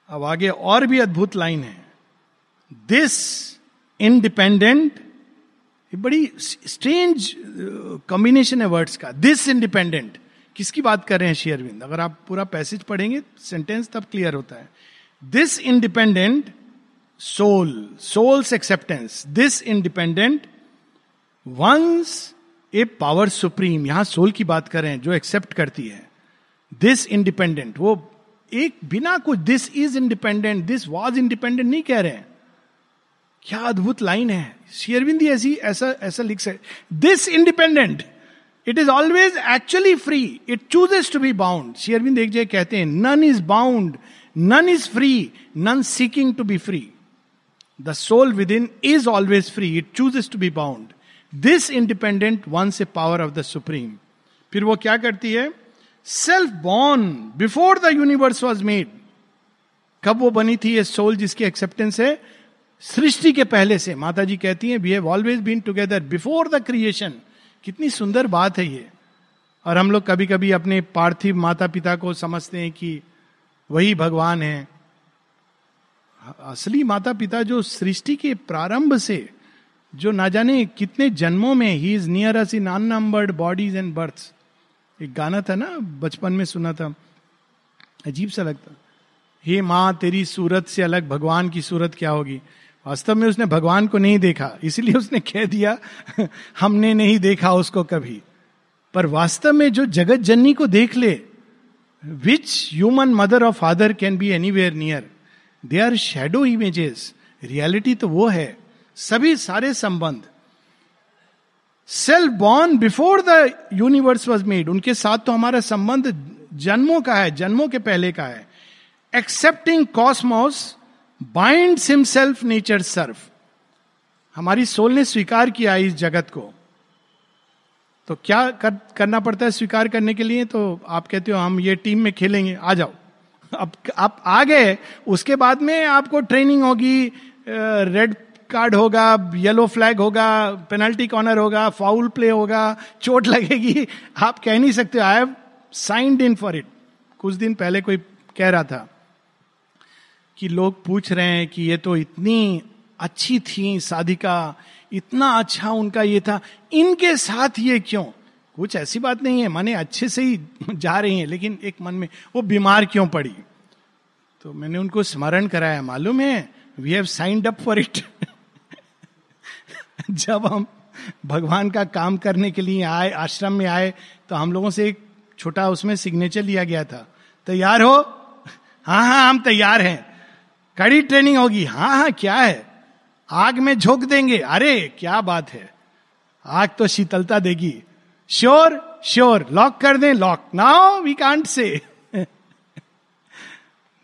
अब आगे और भी अद्भुत लाइन है। दिस इंडिपेंडेंट बड़ी स्ट्रेंज कॉम्बिनेशन है वर्ड्स का। दिस इंडिपेंडेंट किसकी बात कर रहे हैं शेयरविंद? अगर आप पूरा पैसेज पढ़ेंगे सेंटेंस तब क्लियर होता है। This independent soul soul's acceptance this independent once a power supreme, यहाँ सोल की बात कर, जो एक्सेप्ट करती है दिस इंडिपेंडेंट वो एक बिना कुछ this is independent this was independent नहीं कह रहे हैं। क्या अद्भुत लाइन है। शेयरविंदी ऐसी, ऐसा ऐसा लिख सकते this independent it is always actually free it chooses to be bound शेयरविंद एक जगह कहते हैं none is bound none is free none seeking to be free the soul with in is always free it chooses to be bound this independent once a power of the supreme फिर वो क्या करती है? Self born before the universe was made कब वो बनी थी ये सोल जिसकी एक्सेप्टेंस है? सृष्टि के पहले से। माता जी कहती हैं we have always been together before the creation कितनी सुंदर बात है ये। और हम लोग कभी कभी अपने पार्थिव माता पिता को समझते हैं कि वही भगवान है। असली माता पिता जो सृष्टि के प्रारंभ से जो ना जाने कितने जन्मों में he is near us in unnumbered bodies and births एक गाना था ना, बचपन में सुना था। अजीब सा लगता। हे माँ, तेरी सूरत से अलग भगवान की सूरत क्या होगी? वास्तव में उसने भगवान को नहीं देखा, इसलिए उसने कह दिया, हमने नहीं देखा उसको कभी। पर वास्तव में जो जगत जननी को देख ले विच ह्यूमन मदर और father can be anywhere near they are shadow images reality तो वो है। सभी सारे संबंध। Self born before the universe was made उनके साथ तो हमारा संबंध जन्मों का है जन्मों के पहले का है। Accepting cosmos bind himself nature serf हमारी सोल ने स्वीकार किया इस जगत को। तो क्या कर, करना पड़ता है स्वीकार करने के लिए? तो आप कहते हो हम ये टीम में खेलेंगे आ जाओ। अब आप आ गए उसके बाद में आपको ट्रेनिंग होगी रेड कार्ड होगा येलो फ्लैग होगा पेनल्टी कॉर्नर होगा फाउल प्ले होगा, चोट लगेगी। आप कह नहीं सकते I have signed in for it कुछ दिन पहले कोई कह रहा था कि लोग पूछ रहे हैं कि ये तो इतनी अच्छी थी साधिका इतना अच्छा उनका ये था। इनके साथ ये क्यों? कुछ ऐसी बात नहीं है, माने अच्छे से ही जा रही हैं, लेकिन एक मन में वो बीमार क्यों पड़ी? तो मैंने उनको स्मरण कराया, मालूम है we have signed up for it जब हम भगवान का काम करने के लिए आए, आश्रम में आए तो हम लोगों से एक छोटा उसमें सिग्नेचर लिया गया था। तैयार हो? हाँ हाँ हम तैयार हैं। कड़ी ट्रेनिंग होगी। हाँ हाँ क्या है? आग में झोंक देंगे। अरे, क्या बात है। आग तो शीतलता देगी। श्योर श्योर लॉक कर दें lock now we can't say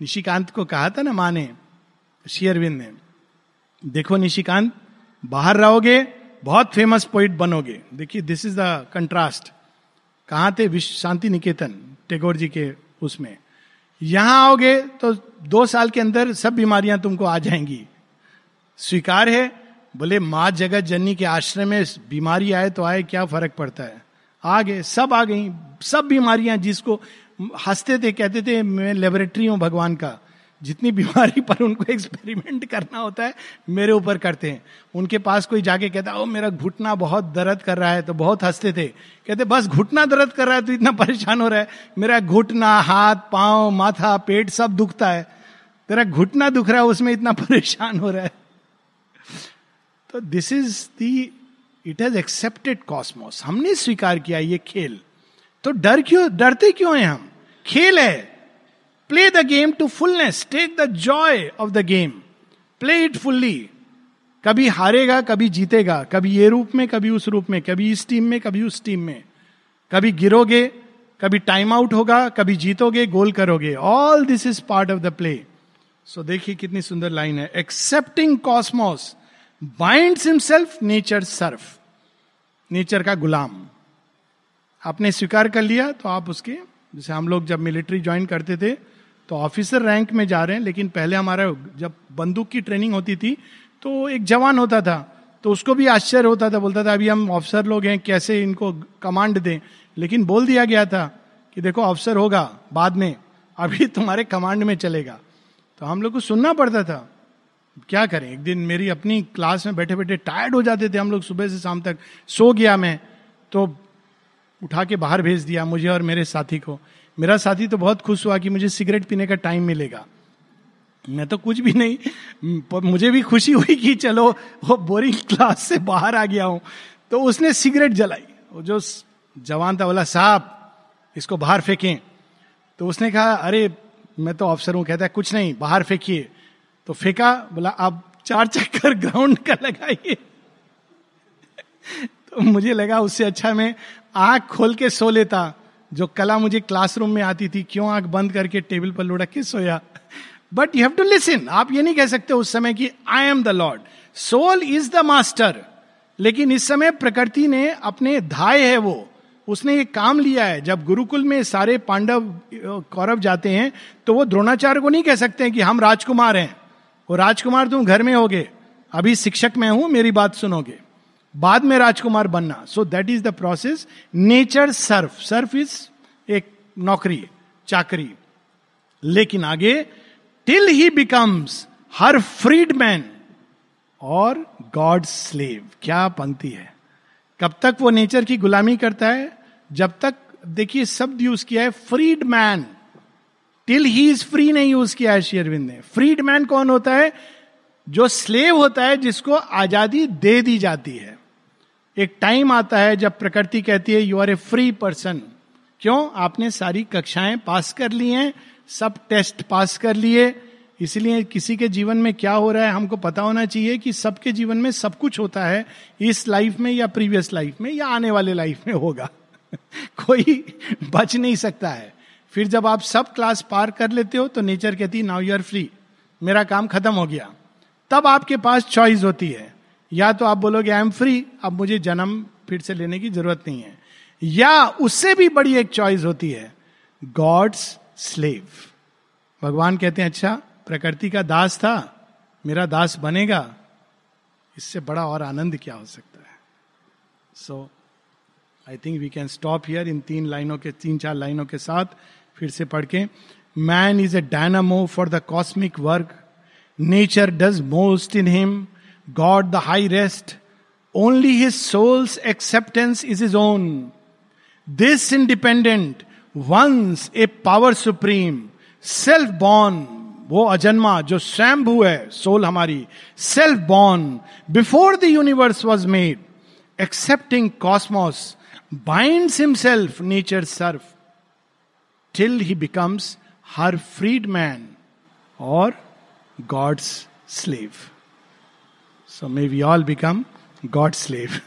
Nishikant को कहा था ना माँ ने शेयरविंद ने। देखो निशिकांत बाहर रहोगे, बहुत फ़ेमस पोइट बनोगे। देखिए दिस इज़ द कंट्रास्ट कहा थे विश्व शांति निकेतन, टेगोर जी के उसमें? यहाँ आओगे तो दो साल के अंदर सब बीमारियाँ तुमको आ जाएँगी। स्वीकार है, बोले, माँ जगत जननी के आश्रय में बीमारी आए तो आए, क्या फ़र्क पड़ता है? आ गए सब आ गई, सब बीमारियाँ जिसको हँसते थे, कहते थे, मैं लेबोरेटरी हूँ भगवान का। जितनी बीमारी पर उनको एक्सपेरिमेंट करना होता है, मेरे ऊपर करते हैं। उनके पास कोई जाके कहता, ओ, मेरा घुटना बहुत दर्द कर रहा है। तो बहुत हँसते थे। कहते, बस घुटना दर्द कर रहा है तो इतना परेशान हो रहा है। मेरा घुटना, हाथ, पाँव, माथा, पेट सब दुखता है। तेरा घुटना दुख रहा है, उसमें इतना परेशान हो रहा है। तो this is the it has accepted cosmos हमने स्वीकार किया ये खेल। तो डर क्यों, डरते क्यों हैं हम? खेल है। Play the game to fullness take the joy of the game play it fully कभी हारेगा, कभी जीतेगा, कभी ये रूप में, कभी उस रूप में, कभी इस टीम में, कभी उस टीम में। कभी गिरोगे, कभी टाइम आउट होगा, कभी जीतोगे गोल करोगे। All this is part of the play so देखिए कितनी सुंदर लाइन है। Accepting cosmos bind himself nature serf nature का गुलाम। आपने स्वीकार कर लिया तो आप उसके, जैसे हम लोग जब मिलिट्री ज्वाइन करते थे तो ऑफिसर रैंक में जा रहे हैं, लेकिन पहले हमारा जब बंदूक की ट्रेनिंग होती थी तो एक जवान होता था तो उसको भी आश्चर्य होता था, बोलता था, अभी हम ऑफिसर लोग हैं, कैसे इनको कमांड दें? लेकिन बोल दिया गया था कि देखो ऑफिसर होगा बाद में, अभी तुम्हारे कमांड में चलेगा। तो हम लोग को सुनना पड़ता था, क्या करें? एक दिन मेरी अपनी क्लास में बैठे बैठे टायर्ड हो जाते थे हम लोग सुबह से शाम तक, सो गया मैं। तो उठा के बाहर भेज दिया मुझे और मेरे साथी को। मेरा साथी तो बहुत खुश हुआ कि मुझे सिगरेट पीने का टाइम मिलेगा। मैं तो कुछ भी नहीं मुझे भी खुशी हुई कि चलो, वो बोरिंग क्लास से बाहर आ गया हूँ। तो उसने सिगरेट जलाई। वो जो जवान था, बोला, साहब, इसको बाहर फेंकें। तो उसने कहा, अरे, मैं तो अफसर हूँ, कहता है, कुछ नहीं, बाहर फेंकिए। तो फेंका, बोला आप चार चक्कर ग्राउंड का लगाइए। तो मुझे लगा, उससे अच्छा मैं आँख खोल के सो लेता। जो कला मुझे क्लासरूम में आती थी, क्यों आँख बंद करके टेबल पर लुढ़क के सोया? But you have to listen आप ये नहीं कह सकते उस समय कि I am the lord soul is the master लेकिन इस समय प्रकृति ने अपने धाय है वो। उसने ये काम लिया है। जब गुरुकुल में सारे पांडव कौरव जाते हैं तो वो द्रोणाचार्य को नहीं कह सकते हैं कि हम राजकुमार हैं। वो राजकुमार तुम घर में होगे। अभी शिक्षक मैं हूँ, मेरी बात सुनोगे। बाद में राजकुमार बनना। So that is the process nature serf serf is एक नौकरी चाकरी लेकिन आगे till he becomes her freed man और गॉड स्लेव क्या पंक्ति है? कब तक वो नेचर की गुलामी करता है? जब तक, देखिए शब्द यूज़ किया है freed man till he is free नहीं यूज़ किया है शेयरविंद ने। फ्रीड मैन कौन होता है? जो स्लेव होता है, जिसको आज़ादी दे दी जाती है। एक टाइम आता है जब प्रकृति कहती है you are a free person क्यों? आपने सारी कक्षाएँ पास कर ली हैं, सब टेस्ट पास कर लिए। इसलिए किसी के जीवन में क्या हो रहा है, हमको पता होना चाहिए कि सबके जीवन में सब कुछ होता है, इस लाइफ में या प्रीवियस लाइफ में या आने वाले लाइफ में होगा। कोई बच नहीं सकता है। फिर जब आप सब क्लास पार कर लेते हो तो नेचर कहती नाउ यू आर फ्री मेरा काम खत्म हो गया। तब आपके पास चॉइस होती है। या तो आप बोलोगे आई एम फ्री अब मुझे जन्म फिर से लेने की ज़रूरत नहीं है। या उससे भी बड़ी एक चॉइस होती है गॉड्स स्लेव भगवान कहते हैं अच्छा प्रकृति का दास था, मेरा दास बनेगा, इससे बड़ा और आनंद क्या हो सकता है? So I think we can stop here इन तीन लाइनों के, तीन चार लाइनों के साथ फिर से पढ़ के। Man is a dynamo for the cosmic work nature does most in him God the high rest only his souls acceptance is is own this independent once a power supreme self born वो अजन्मा जो स्वयंभू है soul हमारी self born before the universe was made accepting cosmos bind himself nature serf till he becomes her freed man और God's slave so may we all become God slave